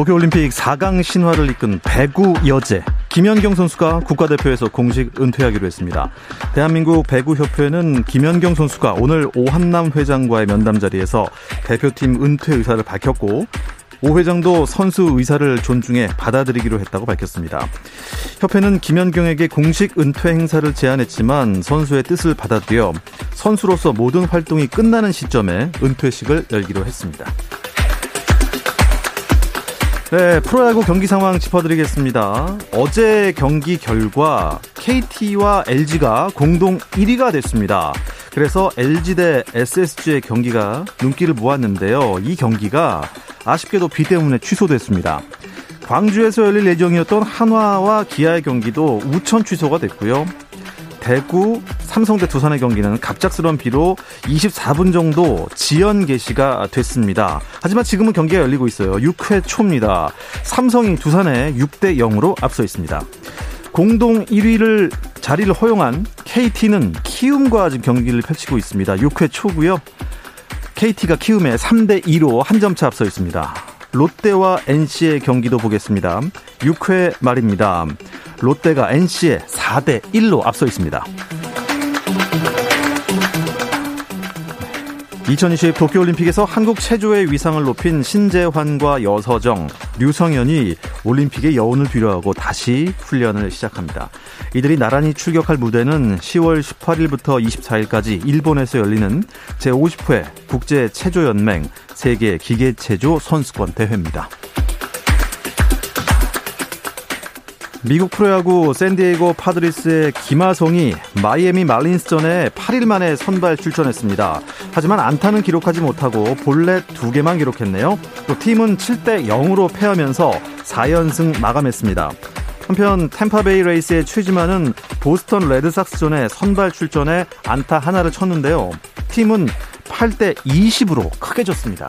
도쿄올림픽 4강 신화를 이끈 배구 여제 김연경 선수가 국가대표에서 공식 은퇴하기로 했습니다. 대한민국 배구협회는 김연경 선수가 오늘 오한남 회장과의 면담 자리에서 대표팀 은퇴 의사를 밝혔고 오 회장도 선수 의사를 존중해 받아들이기로 했다고 밝혔습니다. 협회는 김연경에게 공식 은퇴 행사를 제안했지만 선수의 뜻을 받아들여 선수로서 모든 활동이 끝나는 시점에 은퇴식을 열기로 했습니다. 네, 프로야구 경기 상황 짚어드리겠습니다. 어제 경기 결과 KT와 LG가 공동 1위가 됐습니다. 그래서 LG 대 SSG의 경기가 눈길을 모았는데요. 이 경기가 아쉽게도 비 때문에 취소됐습니다. 광주에서 열릴 예정이었던 한화와 기아의 경기도 우천 취소가 됐고요. 대구, 삼성대 두산의 경기는 갑작스러운 비로 24분 정도 지연 개시가 됐습니다. 하지만 지금은 경기가 열리고 있어요. 6회 초입니다. 삼성이 두산에 6대 0으로 앞서 있습니다. 공동 1위를 자리를 허용한 KT는 키움과 지금 경기를 펼치고 있습니다. 6회 초고요. KT가 키움에 3대 2로 한 점 차 앞서 있습니다. 롯데와 NC의 경기도 보겠습니다. 6회 말입니다. 롯데가 NC에 4대 1로 앞서 있습니다. 2020 도쿄올림픽에서 한국 체조의 위상을 높인 신재환과 여서정, 류성현이 올림픽의 여운을 뒤로하고 다시 훈련을 시작합니다. 이들이 나란히 출격할 무대는 10월 18일부터 24일까지 일본에서 열리는 제50회 국제 체조연맹 세계 기계체조 선수권 대회입니다. 미국 프로야구 샌디에이고 파드리스의 김하성이 마이애미 말린스전에 8일 만에 선발 출전했습니다. 하지만 안타는 기록하지 못하고 볼넷 2개만 기록했네요. 또 팀은 7대 0으로 패하면서 4연승 마감했습니다. 한편 템파베이 레이스의 최지만은 보스턴 레드삭스전에 선발 출전해 안타 하나를 쳤는데요. 팀은 8대 20으로 크게 졌습니다.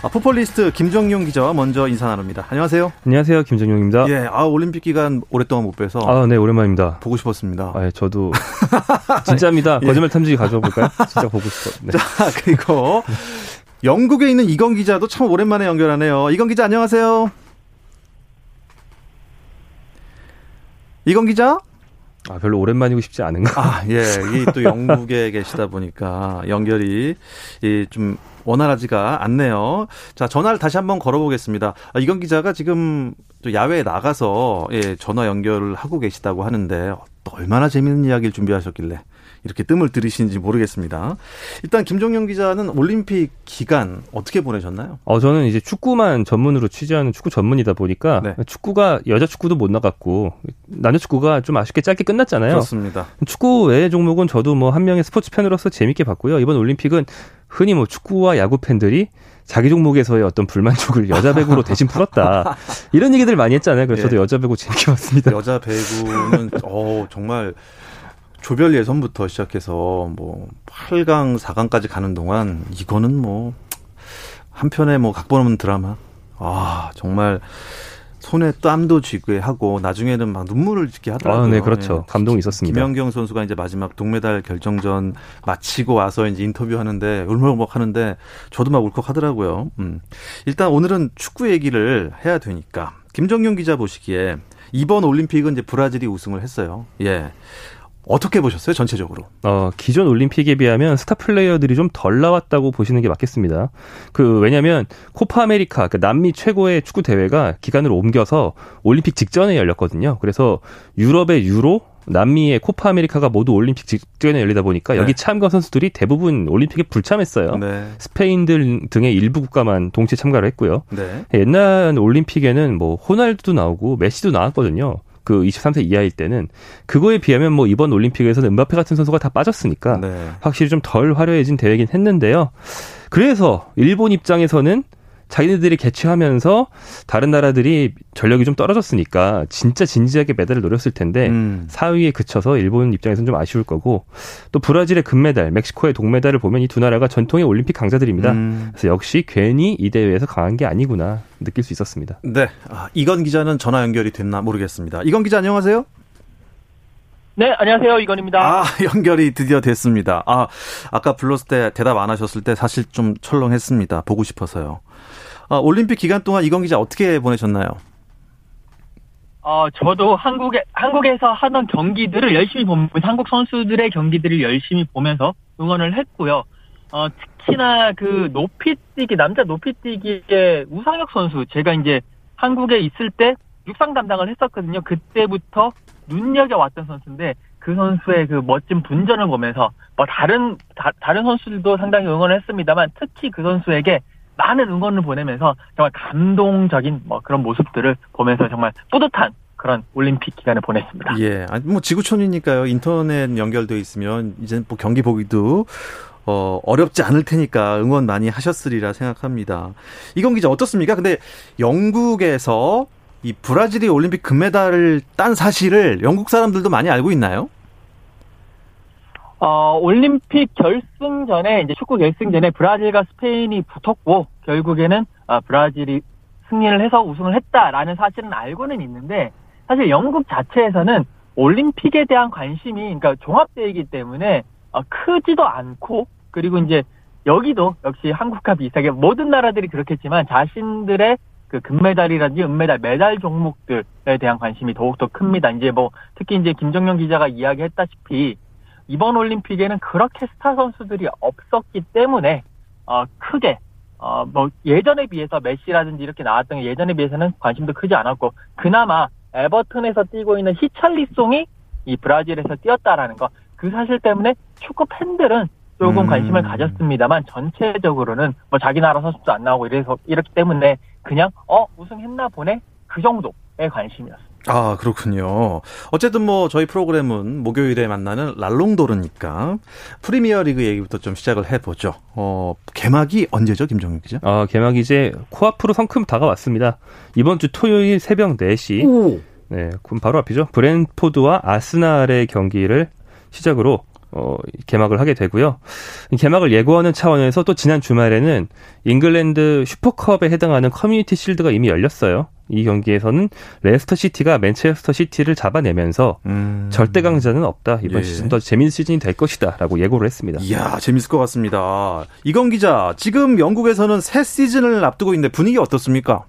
아, 포폴리스트 김정용 기자와 먼저 인사 나눕니다. 안녕하세요. 안녕하세요. 김정용입니다. 예, 아, 올림픽 기간 오랫동안 못 뵈서. 아, 네, 오랜만입니다. 보고 싶었습니다. 아, 예, 저도. 진짜입니다. 예. 거짓말 탐지기 가져와 볼까요? 진짜 보고 싶어. 네. 자, 그리고 영국에 있는 이건 기자도 참 오랜만에 연결하네요. 이건 기자 안녕하세요. 이건 기자? 아, 별로 오랜만이고 싶지 않은가? 아, 예. 이 또 영국에 계시다 보니까 연결이 좀 원활하지가 않네요. 자, 전화를 다시 한번 걸어보겠습니다. 아, 이건 기자가 지금 또 야외에 나가서 예, 전화 연결을 하고 계시다고 하는데 또 얼마나 재밌는 이야기를 준비하셨길래 이렇게 뜸을 들이시는지 모르겠습니다. 일단 김종영 기자는 올림픽 기간 어떻게 보내셨나요? 어 저는 이제 축구만 전문으로 취재하는 축구 전문이다 보니까 네. 축구가 여자 축구도 못 나갔고 남자 축구가 좀 아쉽게 짧게 끝났잖아요. 그렇습니다. 축구 외의 종목은 저도 뭐 한 명의 스포츠 팬으로서 재밌게 봤고요. 이번 올림픽은 흔히 뭐 축구와 야구 팬들이 자기 종목에서의 어떤 불만족을 여자 배구로 대신 풀었다. 이런 얘기들 많이 했잖아요. 그래서 예. 저도 여자 배구 재밌게 봤습니다. 여자 배구는 어 정말 조별 예선부터 시작해서 뭐 8강, 4강까지 가는 동안 이거는 뭐 한편의 뭐 각본 없는 드라마. 아, 정말 손에 땀도 쥐게 하고 나중에는 막 눈물을 짓게 하더라고요. 아, 네, 그렇죠. 예. 감동이 있었습니다. 김연경 선수가 이제 마지막 동메달 결정전 마치고 와서 이제 인터뷰하는데 울먹울먹 하는데 저도 막 울컥하더라고요. 음. 일단 오늘은 축구 얘기를 해야 되니까 김정용 기자 보시기에 이번 올림픽은 이제 브라질이 우승을 했어요. 예. 어떻게 보셨어요, 전체적으로? 어, 기존 올림픽에 비하면 스타 플레이어들이 좀 덜 나왔다고 보시는 게 맞겠습니다. 그, 왜냐면, 코파 아메리카, 그 남미 최고의 축구 대회가 기간을 옮겨서 올림픽 직전에 열렸거든요. 그래서 유럽의 유로, 남미의 코파 아메리카가 모두 올림픽 직전에 열리다 보니까 여기 네. 참가 선수들이 대부분 올림픽에 불참했어요. 네. 스페인 등의 일부 국가만 동시에 참가를 했고요. 네. 옛날 올림픽에는 뭐 호날두도 나오고 메시도 나왔거든요. 그 23세 이하일 때는 그거에 비하면 뭐 이번 올림픽에서는 음바페 같은 선수가 다 빠졌으니까 네. 확실히 좀 덜 화려해진 대회긴 했는데요. 그래서 일본 입장에서는 자기네들이 개최하면서 다른 나라들이 전력이 좀 떨어졌으니까 진짜 진지하게 메달을 노렸을 텐데 음. 4위에 그쳐서 일본 입장에서는 좀 아쉬울 거고 또 브라질의 금메달, 멕시코의 동메달을 보면 이 두 나라가 전통의 올림픽 강자들입니다. 음. 그래서 역시 괜히 이 대회에서 강한 게 아니구나 느낄 수 있었습니다. 네. 아, 이건 기자는 전화 연결이 됐나 모르겠습니다. 이건 기자 안녕하세요? 네, 안녕하세요. 이건입니다. 아, 연결이 드디어 됐습니다. 아, 아까 불렀을 때 대답 안 하셨을 때 사실 좀 철렁했습니다. 보고 싶어서요. 아, 올림픽 기간 동안 이건 기자 어떻게 보내셨나요? 어, 저도 한국에, 한국에서 하던 경기들을 열심히 보면서, 한국 선수들의 경기들을 열심히 보면서 응원을 했고요. 어, 특히나 그 높이뛰기, 남자 높이뛰기의 우상혁 선수, 제가 이제 한국에 있을 때 육상 담당을 했었거든요. 그때부터 눈여겨왔던 선수인데, 그 선수의 그 멋진 분전을 보면서, 뭐 다른, 다, 다른 선수들도 상당히 응원을 했습니다만, 특히 그 선수에게 많은 응원을 보내면서 정말 감동적인 뭐 그런 모습들을 보면서 정말 뿌듯한 그런 올림픽 기간을 보냈습니다. 예. 뭐 지구촌이니까요. 인터넷 연결돼 있으면 이제 뭐 경기 보기도 어, 어렵지 않을 테니까 응원 많이 하셨으리라 생각합니다. 이건 기자 어떻습니까? 근데 영국에서 이 브라질이 올림픽 금메달을 딴 사실을 영국 사람들도 많이 알고 있나요? 어, 올림픽 결승전에 이제 축구 결승전에 브라질과 스페인이 붙었고 결국에는 아, 브라질이 승리를 해서 우승을 했다라는 사실은 알고는 있는데 사실 영국 자체에서는 올림픽에 대한 관심이 그러니까 종합대회이기 때문에 어, 크지도 않고 그리고 이제 여기도 역시 한국과 비슷하게 모든 나라들이 그렇겠지만 자신들의 그 금메달이라든지 은메달, 메달 종목들에 대한 관심이 더욱더 큽니다. 이제 뭐 특히 이제 김정영 기자가 이야기했다시피 이번 올림픽에는 그렇게 스타 선수들이 없었기 때문에 어 크게 어 뭐 예전에 비해서 메시라든지 이렇게 나왔던 게 예전에 비해서는 관심도 크지 않았고 그나마 에버튼에서 뛰고 있는 히찰리송이 이 브라질에서 뛰었다라는 거 그 사실 때문에 축구 팬들은 조금 음. 관심을 가졌습니다만 전체적으로는 뭐 자기 나라 선수도 안 나오고 이래서 이렇기 때문에 그냥 어 우승했나 보네 그 정도의 관심이었습니다. 아, 그렇군요. 어쨌든 뭐 저희 프로그램은 목요일에 만나는 랄롱도르니까 프리미어 리그 얘기부터 좀 시작을 해보죠. 어, 개막이 언제죠, 김정윤 기자? 어, 개막이 이제 코앞으로 성큼 다가왔습니다. 이번 주 토요일 새벽 4시. 오. 네, 그럼 바로 앞이죠. 브렌트포드와 아스날의 경기를 시작으로 어, 개막을 하게 되고요. 이 개막을 예고하는 차원에서 또 지난 주말에는 잉글랜드 슈퍼컵에 해당하는 커뮤니티 실드가 이미 열렸어요. 이 경기에서는 레스터 시티가 맨체스터 시티를 잡아내면서 음. 절대 강자는 없다. 이번 예. 시즌 더 재밌는 시즌이 될 것이다라고 예고를 했습니다. 이야, 재밌을 것 같습니다. 이건 기자, 지금 영국에서는 새 시즌을 앞두고 있는데 분위기 어떻습니까?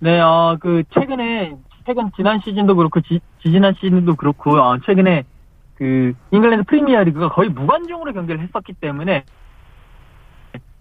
네, 어, 그, 최근에, 최근, 지난 시즌도 그렇고, 지, 지난 시즌도 그렇고, 어, 최근에, 그, 잉글랜드 프리미어 리그가 거의 무관중으로 경기를 했었기 때문에,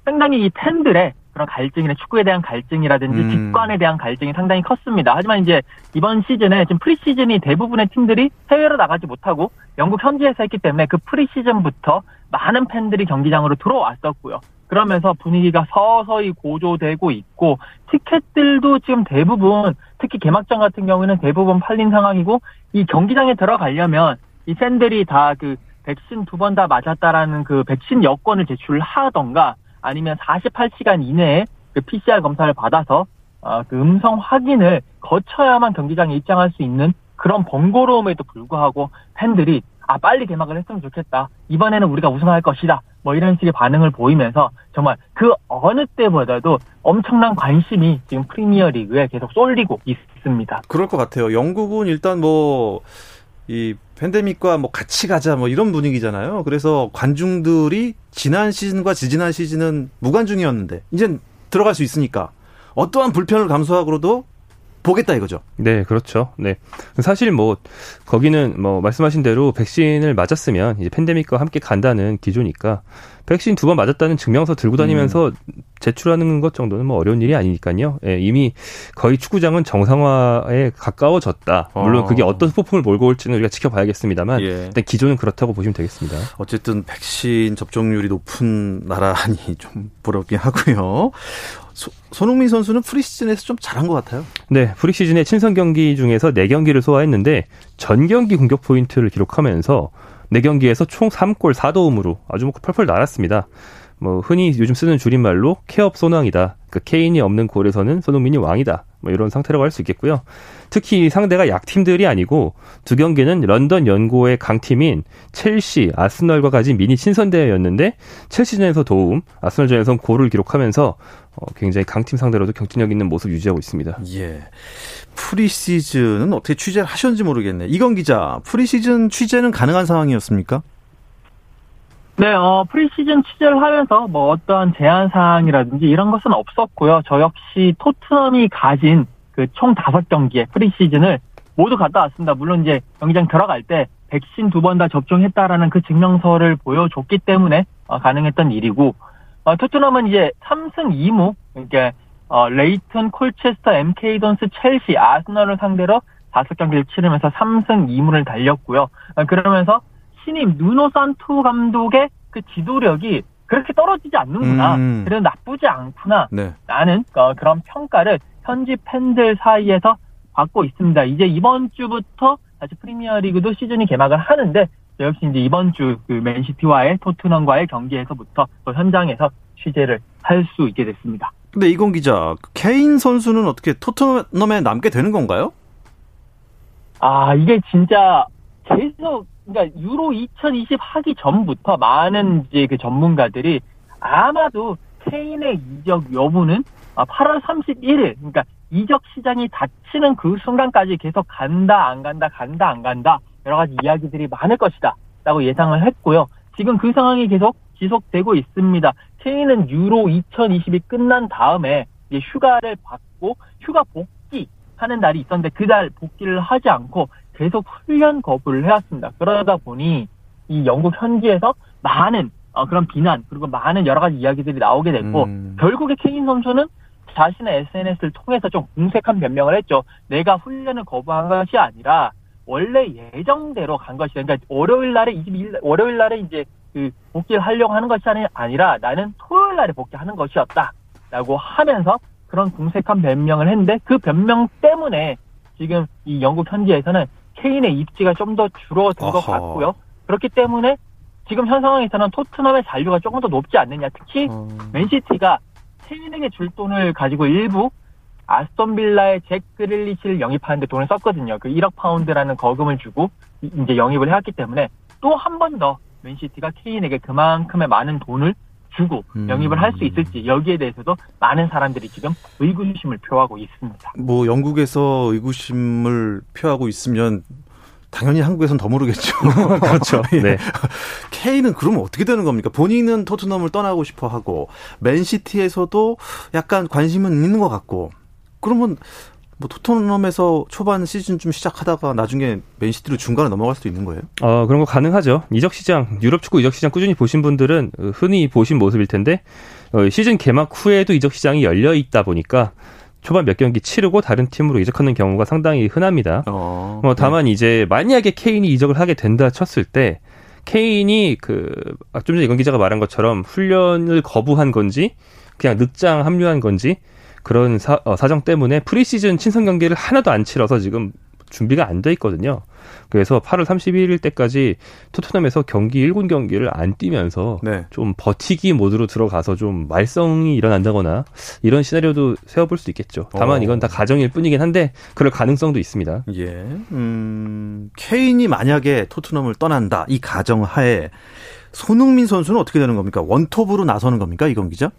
상당히 이 팬들의 그런 갈증이나 축구에 대한 갈증이라든지 음. 직관에 대한 갈증이 상당히 컸습니다. 하지만 이제 이번 시즌에 지금 프리시즌이 대부분의 팀들이 해외로 나가지 못하고 영국 현지에서 했기 때문에 그 프리시즌부터 많은 팬들이 경기장으로 들어왔었고요. 그러면서 분위기가 서서히 고조되고 있고 티켓들도 지금 대부분 특히 개막전 같은 경우에는 대부분 팔린 상황이고 이 경기장에 들어가려면 이 팬들이 다 그 백신 두 번 다 맞았다라는 그 백신 여권을 제출하던가 아니면 48시간 이내에 그 PCR 검사를 받아서 어, 그 음성 확인을 거쳐야만 경기장에 입장할 수 있는 그런 번거로움에도 불구하고 팬들이 아 빨리 개막을 했으면 좋겠다. 이번에는 우리가 우승할 것이다. 뭐 이런 식의 반응을 보이면서 정말 그 어느 때보다도 엄청난 관심이 지금 프리미어 리그에 계속 쏠리고 있습니다. 그럴 것 같아요. 영국은 일단 뭐 이 팬데믹과 뭐 같이 가자 뭐 이런 분위기잖아요. 그래서 관중들이 지난 시즌과 지지난 시즌은 무관중이었는데 이제 들어갈 수 있으니까 어떠한 불편을 감수하고도 보겠다 이거죠. 네, 그렇죠. 네. 사실 뭐 거기는 뭐 말씀하신 대로 백신을 맞았으면 이제 팬데믹과 함께 간다는 기조니까 백신 두 번 맞았다는 증명서 들고 다니면서 음. 제출하는 것 정도는 뭐 어려운 일이 아니니까요. 예, 이미 거의 축구장은 정상화에 가까워졌다. 물론 그게 어. 어떤 소풍을 몰고 올지는 우리가 지켜봐야겠습니다만 예. 일단 기조는 그렇다고 보시면 되겠습니다. 어쨌든 백신 접종률이 높은 나라니 좀 부럽긴 하고요. 소, 손흥민 선수는 프리시즌에서 좀 잘한 것 같아요. 네, 프리시즌의 친선 경기 중에서 4경기를 소화했는데 전 경기 공격 포인트를 기록하면서 4경기에서 총 3골 4도움으로 아주 뭐 펄펄 날았습니다. 뭐 흔히 요즘 쓰는 줄임말로 케없손왕이다. 그 케인이 없는 골에서는 손흥민이 왕이다. 뭐 이런 상태라고 할 수 있겠고요. 특히 상대가 약팀들이 아니고 두 경기는 런던 연고의 강팀인 첼시, 아스널과 가진 미니 친선 대회였는데 첼시전에서 도움, 아스널전에서 골을 기록하면서 어, 굉장히 강팀 상대로도 경쟁력 있는 모습 유지하고 있습니다. 예. 프리시즌은 어떻게 취재를 하셨는지 모르겠네. 이건 기자, 프리시즌 취재는 가능한 상황이었습니까? 네, 어, 프리시즌 취재를 하면서 뭐 어떠한 제한 사항이라든지 이런 것은 없었고요. 저 역시 토트넘이 가진 그 총 다섯 경기의 프리시즌을 모두 갔다 왔습니다. 물론 이제 경기장 들어갈 때 백신 두 번 다 접종했다라는 그 증명서를 보여줬기 때문에 어, 가능했던 일이고 어, 토트넘은 이제 3승 2무 그러니까 어, 레이튼, 콜체스터, MK 돈스, 첼시, 아스널을 상대로 다섯 경기를 치르면서 3승 2무를 달렸고요. 어, 그러면서 신임 누노 산투 감독의 그 지도력이 그렇게 떨어지지 않는구나. 음. 그래도 나쁘지 않구나. 네. 라는 어, 그런 평가를 현지 팬들 사이에서 받고 있습니다. 이제 이번 주부터 다시 프리미어리그도 시즌이 개막을 하는데 역시 이제 이번 주 그 맨시티와의 토트넘과의 경기에서부터 또 현장에서 취재를 할 수 있게 됐습니다. 근데 이건 기자, 케인 선수는 어떻게 토트넘에 남게 되는 건가요? 아, 이게 진짜 계속 그러니까 유로 2020 하기 전부터 많은 이제 그 전문가들이 아마도 케인의 이적 여부는 8월 31일, 그러니까 이적 시장이 닫히는 그 순간까지 계속 간다, 안 간다, 간다, 안 간다, 여러 가지 이야기들이 많을 것이다. 라고 예상을 했고요. 지금 그 상황이 계속 지속되고 있습니다. 케인은 유로 2020이 끝난 다음에 휴가를 받고 휴가 복귀하는 날이 있었는데 그날 복귀를 하지 않고 계속 훈련 거부를 해왔습니다. 그러다 보니 이 영국 현지에서 많은 어, 그런 비난 그리고 많은 여러 가지 이야기들이 나오게 됐고 음. 결국에 케인 선수는 자신의 SNS를 통해서 좀 공색한 변명을 했죠. 내가 훈련을 거부한 것이 아니라 원래 예정대로 간 것이다. 그러니까 월요일 날에 22일 월요일 날에 이제 그 복귀를 하려고 하는 것이 아니라 나는 토요일 날에 복귀하는 것이었다라고 하면서 그런 공색한 변명을 했는데 그 변명 때문에 지금 이 영국 현지에서는 케인의 입지가 좀 더 줄어든. 것 같고요. 그렇기 때문에 지금 현 상황에서는 토트넘의 잔류가 조금 더 높지 않느냐. 특히 음. 맨시티가 케인에게 줄 돈을 가지고 일부 아스톤 빌라의 잭 그릴리시를 영입하는데 돈을 썼거든요. 그 1억 파운드라는 거금을 주고 이제 영입을 해왔기 때문에 또 한 번 더 맨시티가 케인에게 그만큼의 많은 돈을 주고 음. 영입을 할 수 있을지 여기에 대해서도 많은 사람들이 지금 의구심을 표하고 있습니다. 뭐 영국에서 의구심을 표하고 있으면 당연히 한국에선 더 모르겠죠. 그렇죠. 예. 네. 케인은 그러면 어떻게 되는 겁니까? 본인은 토트넘을 떠나고 싶어 하고 맨시티에서도 약간 관심은 있는 것 같고 그러면 뭐 토트넘에서 초반 시즌 좀 시작하다가 나중에 맨시티로 중간에 넘어갈 수도 있는 거예요? 어 그런 거 가능하죠. 이적 시장 유럽 축구 이적 시장 꾸준히 보신 분들은 흔히 보신 모습일 텐데 어, 시즌 개막 후에도 이적 시장이 열려 있다 보니까 초반 몇 경기 치르고 다른 팀으로 이적하는 경우가 상당히 흔합니다. 어, 뭐 다만 네. 이제 만약에 케인이 이적을 하게 된다 쳤을 때 케인이 그좀 아, 전에 이건 기자가 말한 것처럼 훈련을 거부한 건지 그냥 늑장 합류한 건지 그런 사, 어, 사정 때문에 프리시즌 친선 경기를 하나도 안 치러서 지금 준비가 안 돼 있거든요. 그래서 8월 31일 때까지 토트넘에서 경기 1군 경기를 안 뛰면서 네. 좀 버티기 모드로 들어가서 좀 말썽이 일어난다거나 이런 시나리오도 세워볼 수 있겠죠. 다만 어. 이건 다 가정일 뿐이긴 한데 그럴 가능성도 있습니다. 예. 음, 케인이 만약에 토트넘을 떠난다. 이 가정 하에 손흥민 선수는 어떻게 되는 겁니까? 원톱으로 나서는 겁니까? 이건 기자?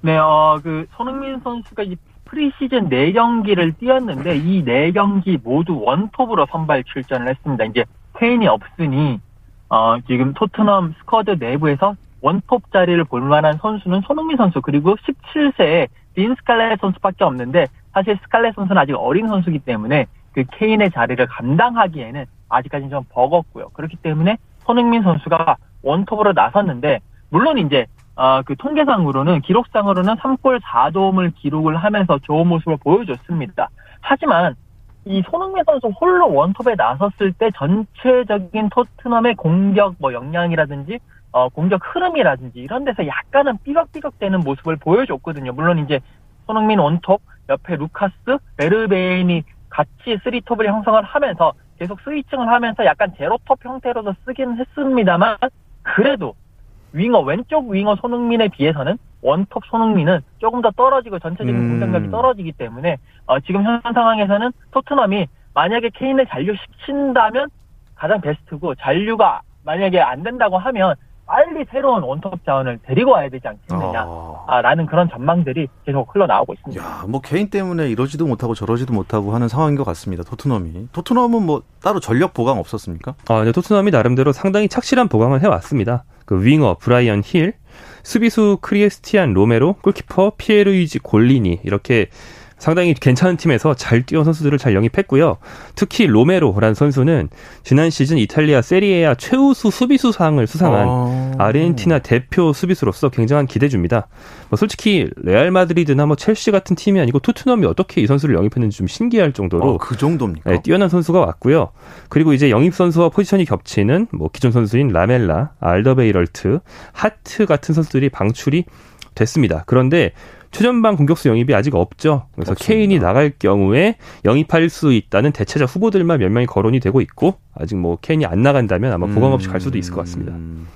네, 어, 그, 손흥민 선수가 이 프리시즌 4경기를 뛰었는데, 이 4경기 모두 원톱으로 선발 출전을 했습니다. 이제, 케인이 없으니, 어, 지금 토트넘 스쿼드 내부에서 원톱 자리를 볼 만한 선수는 손흥민 선수, 그리고 17세의 딘 스칼렛 선수밖에 없는데, 사실 스칼렛 선수는 아직 어린 선수이기 때문에, 그 케인의 자리를 감당하기에는 아직까지는 좀 버겁고요. 그렇기 때문에 손흥민 선수가 원톱으로 나섰는데, 물론 이제 어, 그 통계상으로는 기록상으로는 3골 4도움을 기록을 하면서 좋은 모습을 보여줬습니다. 하지만 이 손흥민 선수 홀로 원톱에 나섰을 때 전체적인 토트넘의 공격 뭐 역량이라든지 어, 공격 흐름이라든지 이런 데서 약간은 삐걱삐걱대는 모습을 보여줬거든요. 물론 이제 손흥민 원톱 옆에 루카스, 베르베인이 같이 쓰리톱을 형성을 하면서 계속 switching을 하면서 약간 제로톱 형태로도 쓰긴 했습니다만 그래도 윙어 왼쪽 윙어 손흥민에 비해서는 원톱 손흥민은 조금 더 떨어지고 전체적인 음. 공격력이 떨어지기 때문에 어, 지금 현 상황에서는 토트넘이 만약에 케인을 잔류시킨다면 가장 베스트고 잔류가 만약에 안 된다고 하면 빨리 새로운 원톱 자원을 데리고 와야 되지 않겠느냐 어. 아, 라는 그런 전망들이 계속 흘러나오고 있습니다. 야, 뭐 케인 때문에 이러지도 못하고 저러지도 못하고 하는 상황인 것 같습니다. 토트넘이. 토트넘은 뭐 따로 전력 보강 없었습니까? 아, 네, 토트넘이 나름대로 상당히 착실한 보강을 해왔습니다. 그 윙어 브라이언 힐, 수비수 크리스티안 로메로, 골키퍼 피에를루이지 골리니 이렇게 상당히 괜찮은 팀에서 잘 뛰어온 선수들을 잘 영입했고요. 특히 로메로라는 선수는 지난 시즌 이탈리아 세리에아 최우수 수비수 상을 수상한 어. 아르헨티나 대표 수비수로서 굉장한 기대줍니다. 뭐 솔직히 레알 마드리드나 뭐 첼시 같은 팀이 아니고 토트넘이 어떻게 이 선수를 영입했는지 좀 신기할 정도로 어, 그 정도입니까? 네, 뛰어난 선수가 왔고요. 그리고 이제 영입 선수와 포지션이 겹치는 뭐 기존 선수인 라멜라, 알더베이럴트, 하트 같은 선수들이 방출이 됐습니다. 그런데 최전방 공격수 영입이 아직 없죠. 그래서 없습니다. 케인이 나갈 경우에 영입할 수 있다는 대체자 후보들만 몇 명이 거론이 되고 있고 아직 뭐 케인이 안 나간다면 아마 보강 없이 갈 수도 있을 것 같습니다. 음.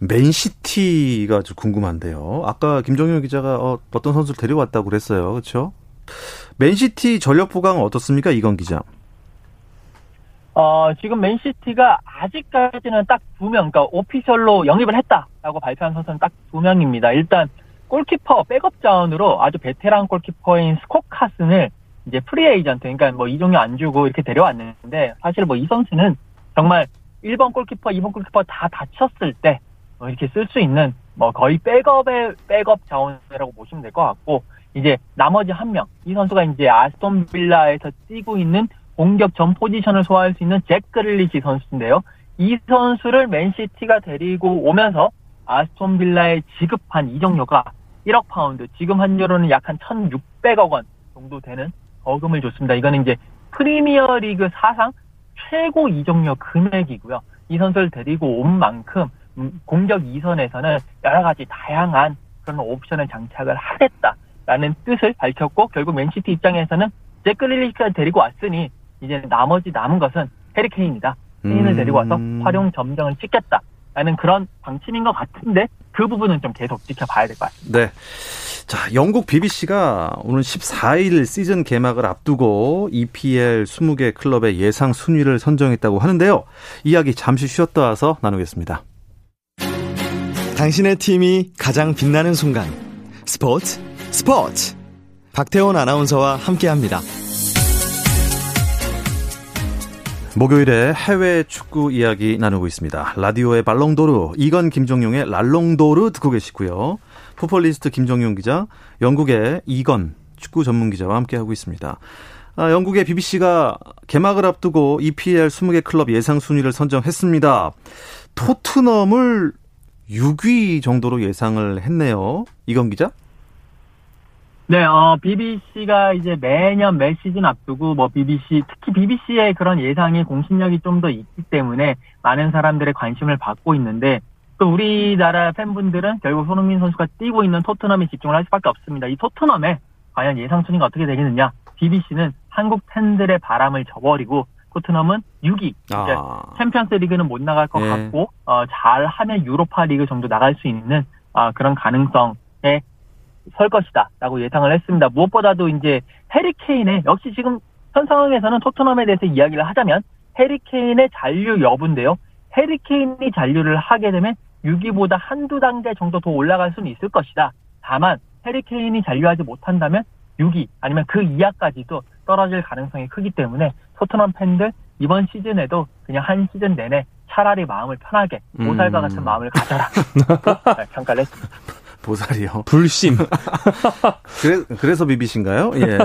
맨시티가 좀 궁금한데요. 아까 김정현 기자가 어, 어떤 선수를 데려왔다고 그랬어요. 그렇죠? 맨시티 전력 보강은 어떻습니까? 이건 기자. 어, 지금 맨시티가 아직까지는 딱 두 명, 그러니까 오피셜로 영입을 했다라고 발표한 선수는 딱 두 명입니다. 일단 골키퍼 백업 자원으로 아주 베테랑 골키퍼인 스콧 카슨을 이제 프리 에이전트, 그러니까 뭐 이적료 안 주고 이렇게 데려왔는데 사실 뭐 이 선수는 정말 1번 골키퍼, 2번 골키퍼 다 다쳤을 때뭐 이렇게 쓸 수 있는 뭐 거의 백업의 백업 자원이라고 보시면 될 것 같고 이제 나머지 한 명, 이 선수가 이제 아스톤 빌라에서 뛰고 있는 공격 전 포지션을 소화할 수 있는 잭 그릴리시 선수인데요. 이 선수를 맨시티가 데리고 오면서 아스톤 빌라에 지급한 이적료가 1억 파운드, 지금 환율로는 약 한 1,600억 원 정도 되는 거금을 줬습니다. 이거는 이제 프리미어 리그 사상 최고 이적료 금액이고요. 이 선수를 데리고 온 만큼 음, 공격 2선에서는 여러 가지 다양한 그런 옵션을 장착을 하겠다라는 뜻을 밝혔고 결국 맨시티 입장에서는 잭 그릴리시까지 데리고 왔으니 이제 나머지 남은 것은 해리 케인이다. 케인을 음. 데리고 와서 활용 점정을 찍겠다 라는 그런 방침인 것 같은데 그 부분은 좀 계속 지켜봐야 될 것 같습니다. 네. 자, 영국 BBC가 오늘 14일 시즌 개막을 앞두고 EPL 20개 클럽의 예상 순위를 선정했다고 하는데요. 이야기 잠시 쉬었다 와서 나누겠습니다. 당신의 팀이 가장 빛나는 순간. 스포츠, 스포츠. 박태원 아나운서와 함께 합니다. 목요일에 해외 축구 이야기 나누고 있습니다. 라디오의 발롱도르, 이건 김정용의 랄롱도르 듣고 계시고요. 풋볼리스트 김정용 기자, 영국의 이건 축구 전문 기자와 함께하고 있습니다. 아, 영국의 BBC가 개막을 앞두고 EPL 20개 클럽 예상 순위를 선정했습니다. 토트넘을 6위 정도로 예상을 했네요. 이건 기자? 네, 어, BBC가 이제 매년 매 시즌 앞두고 뭐 BBC, 특히 BBC의 그런 예상이 공신력이 좀 더 있기 때문에 많은 사람들의 관심을 받고 있는데 또 우리나라 팬분들은 결국 손흥민 선수가 뛰고 있는 토트넘에 집중을 할 수밖에 없습니다. 이 토트넘에 과연 예상 순위가 어떻게 되겠느냐? BBC는 한국 팬들의 바람을 저버리고 토트넘은 6위 아. 챔피언스 리그는 못 나갈 것 예. 같고 어, 잘하면 유로파 리그 정도 나갈 수 있는 아, 그런 가능성에 설 것이다라고 예상을 했습니다. 무엇보다도 이제 해리 케인의 역시 지금 현 상황에서는 토트넘에 대해서 이야기를 하자면 해리 케인의 잔류 여부인데요. 해리 케인이 잔류를 하게 되면 6위보다 한두 단계 정도 더 올라갈 수는 있을 것이다. 다만 해리 케인이 잔류하지 못한다면 6위 아니면 그 이하까지도 떨어질 가능성이 크기 때문에 토트넘 팬들 이번 시즌에도 그냥 한 시즌 내내 차라리 마음을 편하게 보살과 음. 같은 마음을 가져라 네, 평가를 했습니다. 보살이요. 불심. 그래, 그래서 비비신가요? 예.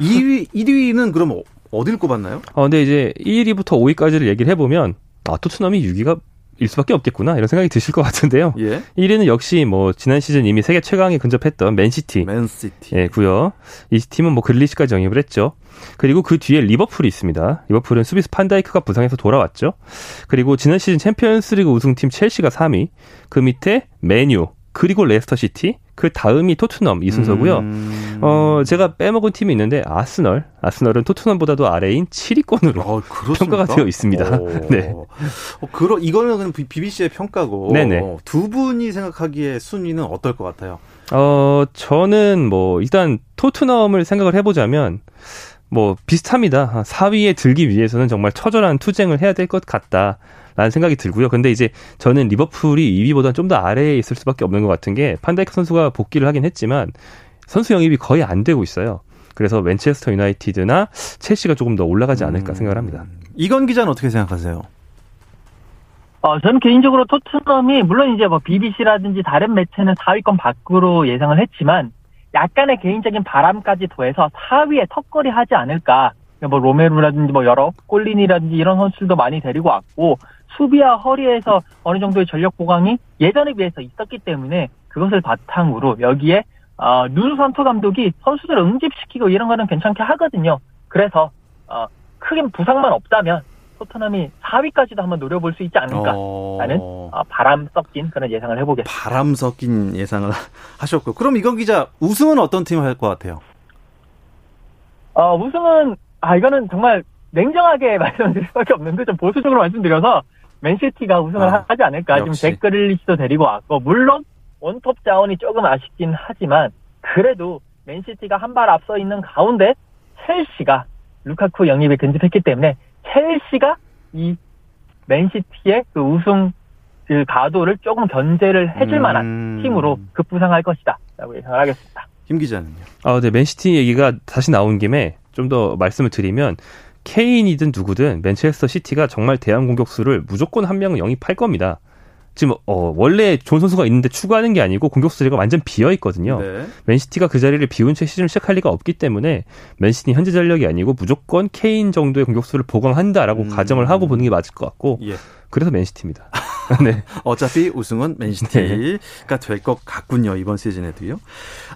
2위, 1위는 그럼 어- 어딜 꼽았나요? 어, 근데 이제 1위부터 5위까지를 얘기를 해보면, 아, 토트넘이 6위가 일 수밖에 없겠구나, 이런 생각이 드실 것 같은데요. 예. 1위는 역시 뭐, 지난 시즌 이미 세계 최강에 근접했던 맨시티. 맨시티. 예, 고요. 이 팀은 뭐 그릴리시까지 영입을 했죠. 그리고 그 뒤에 리버풀이 있습니다. 리버풀은 수비수 판다이크가 부상해서 돌아왔죠. 그리고 지난 시즌 챔피언스리그 우승팀 첼시가 3위. 그 밑에 맨유, 그리고 레스터 시티, 그 다음이 토트넘 이 순서고요. 음. 어, 제가 빼먹은 팀이 있는데 아스널. 아스널은 토트넘보다도 아래인 7위권으로 어, 그렇습니까? 평가가 되어 있습니다. 오. 네. 어, 그러, 이거는 그냥 BBC의 평가고. 네네. 두 분이 생각하기에 순위는 어떨 것 같아요? 어, 저는 뭐, 일단 토트넘을 생각을 해보자면, 뭐, 비슷합니다. 4위에 들기 위해서는 정말 처절한 투쟁을 해야 될 것 같다. 라는 생각이 들고요. 근데 이제 저는 리버풀이 2위보다 좀 더 아래에 있을 수밖에 없는 것 같은 게 판다이크 선수가 복귀를 하긴 했지만 선수 영입이 거의 안 되고 있어요. 그래서 맨체스터 유나이티드나 첼시가 조금 더 올라가지 않을까 생각을 합니다. 음. 이건 기자는 어떻게 생각하세요? 어, 저는 개인적으로 토트넘이 물론 이제 뭐 BBC라든지 다른 매체는 4위권 밖으로 예상을 했지만 약간의 개인적인 바람까지 더해서 4위에 턱걸이 하지 않을까. 뭐 로메루라든지 뭐 여러 꼴린이라든지 이런 선수들도 많이 데리고 왔고 수비와 허리에서 어느 정도의 전력 보강이 예전에 비해서 있었기 때문에 그것을 바탕으로 여기에 어, 누수 선투 감독이 선수들을 응집시키고 이런 거는 괜찮게 하거든요. 그래서 어, 크게 부상만 없다면 토트넘이 4위까지도 한번 노려볼 수 있지 않을까 어, 라는 어, 바람 섞인 그런 예상을 해보겠습니다. 바람 섞인 예상을 하셨고. 그럼 이건 기자, 우승은 어떤 팀을 할것 같아요? 어, 우승은 아 이거는 정말 냉정하게 말씀드릴 수밖에 없는데 좀 보수적으로 말씀드려서 맨시티가 우승을 아, 하지 않을까 지금 역시. 댓글리스도 데리고 왔고 물론 원톱 자원이 조금 아쉽긴 하지만 그래도 맨시티가 한 발 앞서 있는 가운데 첼시가 루카쿠 영입에 근접했기 때문에 첼시가 이 맨시티의 그 우승 그 가도를 조금 견제를 해줄 음. 만한 팀으로 급부상할 것이다라고 예상을 하겠습니다. 김 기자는요? 아, 네, 맨시티 얘기가 다시 나온 김에 좀 더 말씀을 드리면 케인이든 누구든 맨체스터 시티가 정말 대한 공격수를 무조건 한 명은 영입할 겁니다. 지금 어, 원래 좋은 선수가 있는데 추구하는 게 아니고 공격수 자리가 완전 비어 있거든요. 네. 맨시티가 그 자리를 비운 채 시즌을 시작할 리가 없기 때문에 맨시티 현재 전력이 아니고 무조건 케인 정도의 공격수를 보강한다라고 음. 가정을 하고 보는 게 맞을 것 같고 예. 그래서 맨시티입니다. 네. 어차피 우승은 맨시티가 될 것 같군요. 이번 시즌에도요.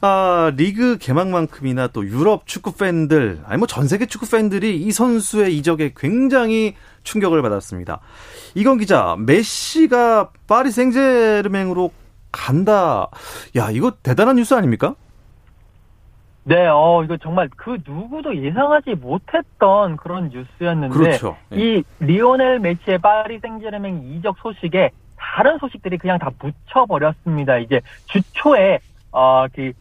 아, 리그 개막만큼이나 또 유럽 축구 팬들, 아니 뭐 전 세계 축구 팬들이 이 선수의 이적에 굉장히 충격을 받았습니다. 이건 기자, 메시가 파리 생제르맹으로 간다. 야, 이거 대단한 뉴스 아닙니까? 네, 어, 이거 정말 그 누구도 예상하지 못했던 그런 뉴스였는데. 그렇죠. 예. 이 리오넬 메시의 파리 생제르맹 이적 소식에 다른 소식들이 그냥 다 묻혀버렸습니다. 이제 주초에, 어, 그,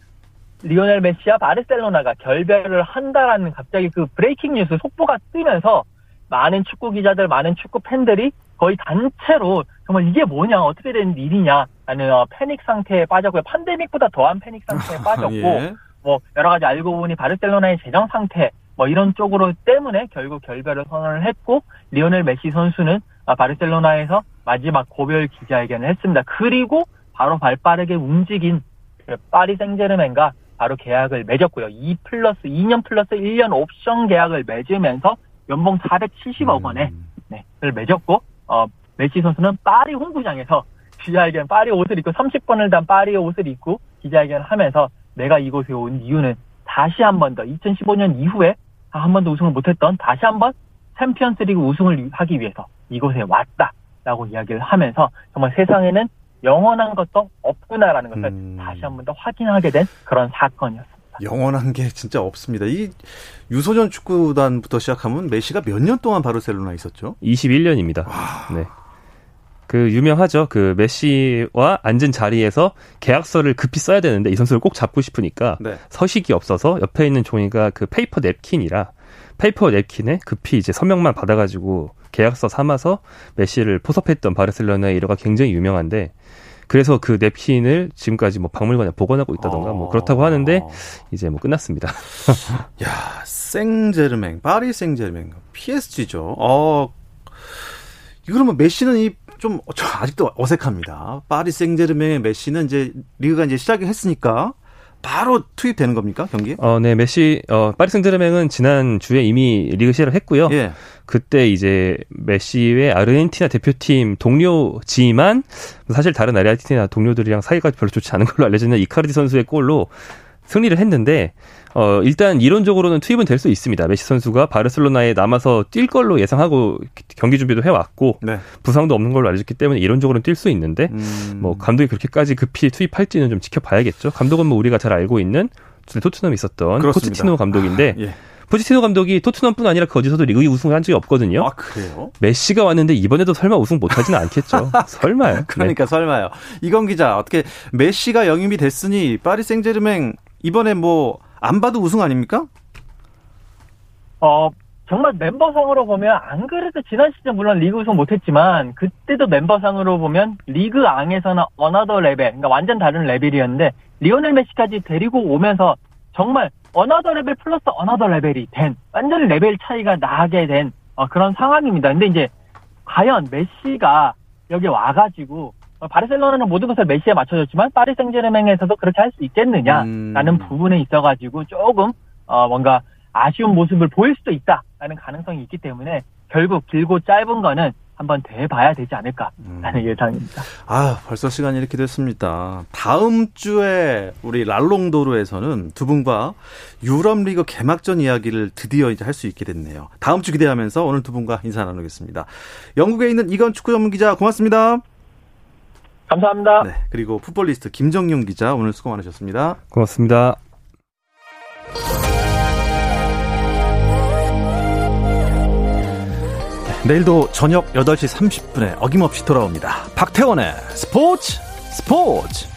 리오넬 메시와 바르셀로나가 결별을 한다라는 갑자기 그 breaking 뉴스 속보가 뜨면서 많은 축구 기자들, 많은 축구 팬들이 거의 단체로 정말 이게 뭐냐, 어떻게 된 일이냐 라는 어, 패닉 상태에 빠졌고요. 팬데믹보다 더한 패닉 상태에 빠졌고, 예. 뭐 여러 가지 알고 보니 바르셀로나의 재정 상태 뭐 이런 쪽으로 때문에 결국 결별을 선언을 했고 리오넬 메시 선수는 아, 바르셀로나에서 마지막 고별 기자회견을 했습니다. 그리고 바로 발빠르게 움직인 그 파리 생제르맹과 바로 계약을 맺었고요. 2 플러스 2년 플러스 1년 옵션 계약을 맺으면서 연봉 470억 원에 음. 네, 를 맺었고 어, 메시 선수는 파리 홍구장에서 기자회견 파리 옷을 입고 30번을 단 파리 옷을 입고 기자회견을 하면서 내가 이곳에 온 이유는 다시 한 번 더 2015년 이후에 한 번도 우승을 못했던 다시 한 번 챔피언스리그 우승을 하기 위해서 이곳에 왔다라고 이야기를 하면서 정말 세상에는 영원한 것도 없구나라는 것을 음. 다시 한 번 더 확인하게 된 그런 사건이었습니다. 영원한 게 진짜 없습니다. 이 유소년 축구단부터 시작하면 메시가 몇 년 동안 바르셀로나 있었죠? 21년입니다. 네. 그 유명하죠. 그 메시와 앉은 자리에서 계약서를 급히 써야 되는데 이 선수를 꼭 잡고 싶으니까 네. 서식이 없어서 옆에 있는 종이가 그 페이퍼 냅킨이라 페이퍼 냅킨에 급히 이제 서명만 받아가지고 계약서 삼아서 메시를 포섭했던 바르셀로나의 일화가 굉장히 유명한데 그래서 그 냅킨을 지금까지 뭐 박물관에 보관하고 있다던가 뭐 그렇다고 하는데 이제 뭐 끝났습니다. 야, 생제르맹, 파리 생제르맹, PSG죠. 어, 그러면 메시는 이 좀 아직도 어색합니다. 파리 생제르맹의 메시는 이제 리그가 이제 시작을 했으니까 바로 투입되는 겁니까 경기? 어, 네, 메시, 어, 파리 생제르맹은 지난 주에 이미 리그 시작을 했고요. 예. 그때 이제 메시의 아르헨티나 대표팀 동료지만 사실 다른 아르헨티나 동료들이랑 사이가 별로 좋지 않은 걸로 알려져 있는 이카르디 선수의 골로 승리를 했는데 어 일단 이론적으로는 투입은 될 수 있습니다. 메시 선수가 바르셀로나에 남아서 뛸 걸로 예상하고 경기 준비도 해왔고 네. 부상도 없는 걸로 알려졌기 때문에 이론적으로는 뛸 수 있는데 음. 뭐 감독이 그렇게까지 급히 투입할지는 좀 지켜봐야겠죠. 감독은 뭐 우리가 잘 알고 있는 토트넘에 있었던 그렇습니다. 포체티노 감독인데 예. 포체티노 감독이 토트넘뿐 아니라 그 어디서도 리그 우승을 한 적이 없거든요. 아 그래요? 메시가 왔는데 이번에도 설마 우승 못하지는 않겠죠. 설마요. 네. 그러니까 설마요. 이건 기자 어떻게 메시가 영입이 됐으니 파리 생제르맹 이번에 뭐 안 봐도 우승 아닙니까? 어, 정말 멤버상으로 보면 안 그래도 지난 시즌 물론 리그 우승 못했지만 그때도 멤버상으로 보면 리그 앙에서는 another 레벨, 그러니까 완전 다른 레벨이었는데 리오넬 메시까지 데리고 오면서 정말 another 레벨 플러스 another 레벨이 된 완전 레벨 차이가 나게 된 어, 그런 상황입니다. 근데 이제 과연 메시가 여기 와가지고 어, 바르셀로나는 모든 것을 메시에 맞춰줬지만 파리 생제르맹에서도 그렇게 할 수 있겠느냐라는 음. 부분에 있어가지고 조금 어, 뭔가 아쉬운 모습을 보일 수도 있다라는 가능성이 있기 때문에 결국 길고 짧은 거는 한번 대봐야 되지 않을까라는 음. 예상입니다. 아 벌써 시간이 이렇게 됐습니다. 다음 주에 우리 랄롱도르에서는 두 분과 유럽리그 개막전 이야기를 드디어 이제 할 수 있게 됐네요. 다음 주 기대하면서 오늘 두 분과 인사 나누겠습니다. 영국에 있는 이건 축구 전문 기자 고맙습니다. 감사합니다. 네 그리고 풋볼리스트 김정용 기자 오늘 수고 많으셨습니다. 고맙습니다. 내일도 저녁 8시 30분에 어김없이 돌아옵니다. 박태원의 스포츠 스포츠